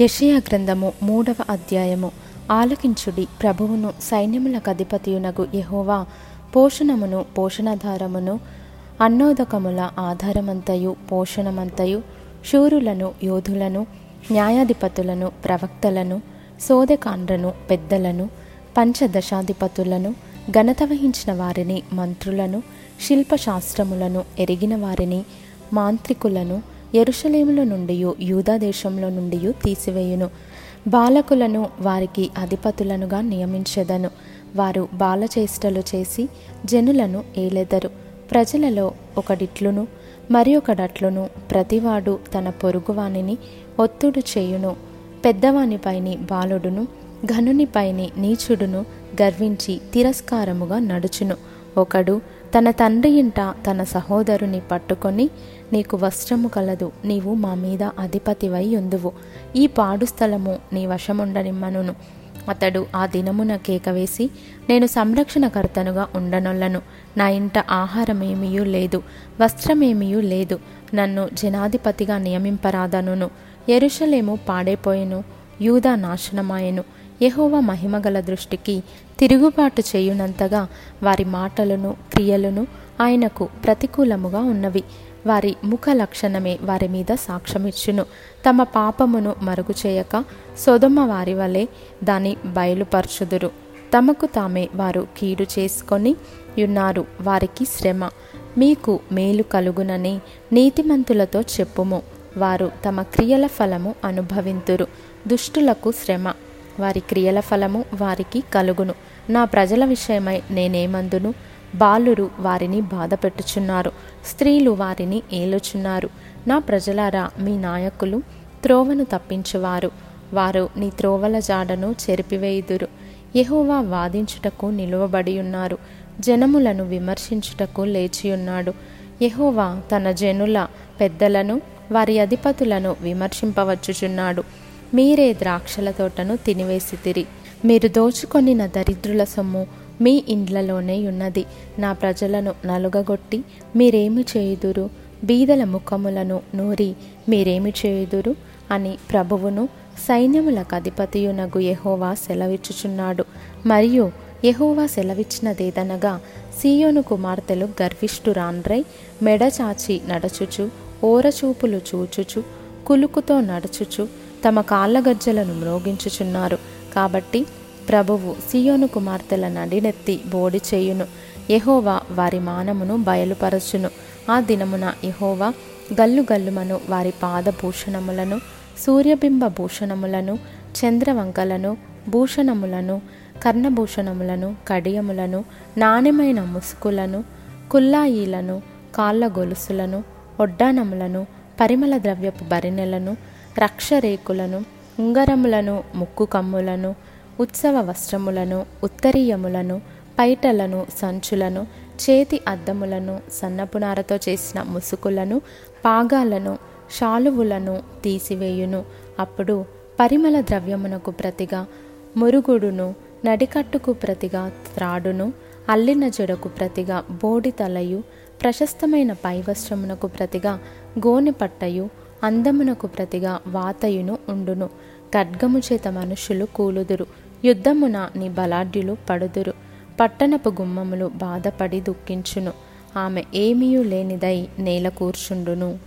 యషయా గ్రంథము మూడవ అధ్యాయము. ఆలకించుడి ప్రభువును సైన్యములకు అధిపతియునగు యహోవా పోషణమును పోషణాధారమును అన్నోదకముల ఆధారమంతయు పోషణమంతయు శూరులను యోధులను న్యాయాధిపతులను ప్రవక్తలను సోదకాండ్రను పెద్దలను పంచదశాధిపతులను ఘనత వహించిన వారిని మంత్రులను శిల్పశాస్త్రములను ఎరిగిన వారిని మాంత్రికులను ఎరుషలేముల నుండి యూదాదేశంలో నుండి తీసివేయును. బాలకులను వారికి అధిపతులనుగా నియమించెదను. వారు బాలచేష్టలు చేసి జనులను ఏలెదరు. ప్రజలలో ఒకడిట్లును మరి ఒకడట్లును ప్రతివాడు తన పొరుగువానిని ఒత్తుడు చేయును. పెద్దవానిపైని బాలుడును ఘనునిపైని నీచుడును గర్వించి తిరస్కారముగా నడుచును. ఒకడు తన తండ్రి ఇంట తన సహోదరుని పట్టుకొని నీకు వస్త్రము కలదు నీవు మా మీద అధిపతివై ఉందువు. ఈ పాడు స్థలము నీ వశముండనిమ్మనును. అతడు ఆ దినమున కేక వేసి నేను సంరక్షణకర్తనుగా ఉండనొల్లను. నా ఇంట ఆహారమేమీయూ లేదు వస్త్రమేమీయూ లేదు నన్ను జనాధిపతిగా నియమింపరాదనును. ఎరుషలేము పాడైపోయెను యూదా నాశనమాయెను. యహోవ మహిమగల దృష్టికి తిరుగుబాటు చేయునంతగా వారి మాటలను క్రియలను ఆయనకు ప్రతికూలముగా ఉన్నవి. వారి ముఖ లక్షణమే వారి మీద సాక్ష్యమిచ్చును. తమ పాపమును మరుగు చేయక సొదమ వారి వలె దాని బయలుపరచుదురు. తమకు తామే వారు కీడు చేసుకొని ఉన్నారు వారికి శ్రమ. మీకు మేలు కలుగునని నీతిమంతులతో చెప్పుము. వారు తమ క్రియల ఫలము అనుభవింతురు. దుష్టులకు శ్రమ. వారి క్రియల ఫలము వారికి కలుగును. నా ప్రజల విషయమై నేనేమందును? బాలురు వారిని బాధపెట్టుచున్నారు. స్త్రీలు వారిని ఏలుచున్నారు. నా ప్రజలారా మీ నాయకులు త్రోవను తప్పించువారు. వారు నీ త్రోవల జాడను చెరిపివేయుదురు. యహోవా వాదించుటకు నిలువబడి ఉన్నారు జనములను విమర్శించుటకు లేచియున్నాడు. యహోవా తన జనుల పెద్దలను వారి అధిపతులను విమర్శింపవచ్చుచున్నాడు. మీరే ద్రాక్షల తోటను తినివేసితిరి. మీరు దోచుకొనిన దరిద్రుల సొమ్ము మీ ఇండ్లలోనే ఉన్నది. నా ప్రజలను నలుగగొట్టి మీరేమి చేయుదురు? బీదల ముఖములను నూరి మీరేమి చేయుదురు? అని ప్రభువును సైన్యములకు అధిపతియునగు యహోవా సెలవిచ్చుచున్నాడు. మరియు యహోవా సెలవిచ్చినదేదనగా సీయోను కుమార్తెలు గర్విష్ఠురాన్రై మెడచాచి నడచుచు ఓరచూపులు చూచుచు కులుకుతో నడుచుచు తమ కాళ్ళగజ్జలను మ్రోగించుచున్నారు. కాబట్టి ప్రభువు సియోను కుమార్తెల నడినెత్తి బోడి చేయును. యహోవా వారి మానమును బయలుపరచును. ఆ దినమున యహోవా గల్లు గల్లుమను వారి పాదభూషణములను సూర్యబింబ భూషణములను చంద్రవంకలను భూషణములను కర్ణభూషణములను కడియములను నాణ్యమైన ముసుకులను కుల్లాయిలను కాళ్ళ గొలుసులను ఒడ్డానములను పరిమళ ద్రవ్యపు భరిణెలను రక్షరేకులను ఉంగరములను ముక్కు కమ్ములను ఉత్సవ వస్త్రములను ఉత్తరీయములను పైటలను సంచులను చేతి అద్దములను సన్నపునారతో చేసిన ముసుకులను పాగాలను శాలువులను తీసివేయును. అప్పుడు పరిమళ ద్రవ్యమునకు ప్రతిగా మురుగుడును నడికట్టుకు ప్రతిగా త్రాడును. అల్లిన జడకు ప్రతిగా బోడి తలయు ప్రశస్తమైన పైవస్త్రమునకు ప్రతిగా గోనె పట్టయు అందమునకు ప్రతిగా వాతయును ఉండును. ఖడ్గము చేత మనుషులు కూలుదురు. యుద్ధమున నీ బలాఢ్యులు పడుదురు. పట్టణపు గుమ్మములు బాధపడి దుఃఖించును. ఆమె ఏమీయూ లేనిదై నేల కూర్చుండును.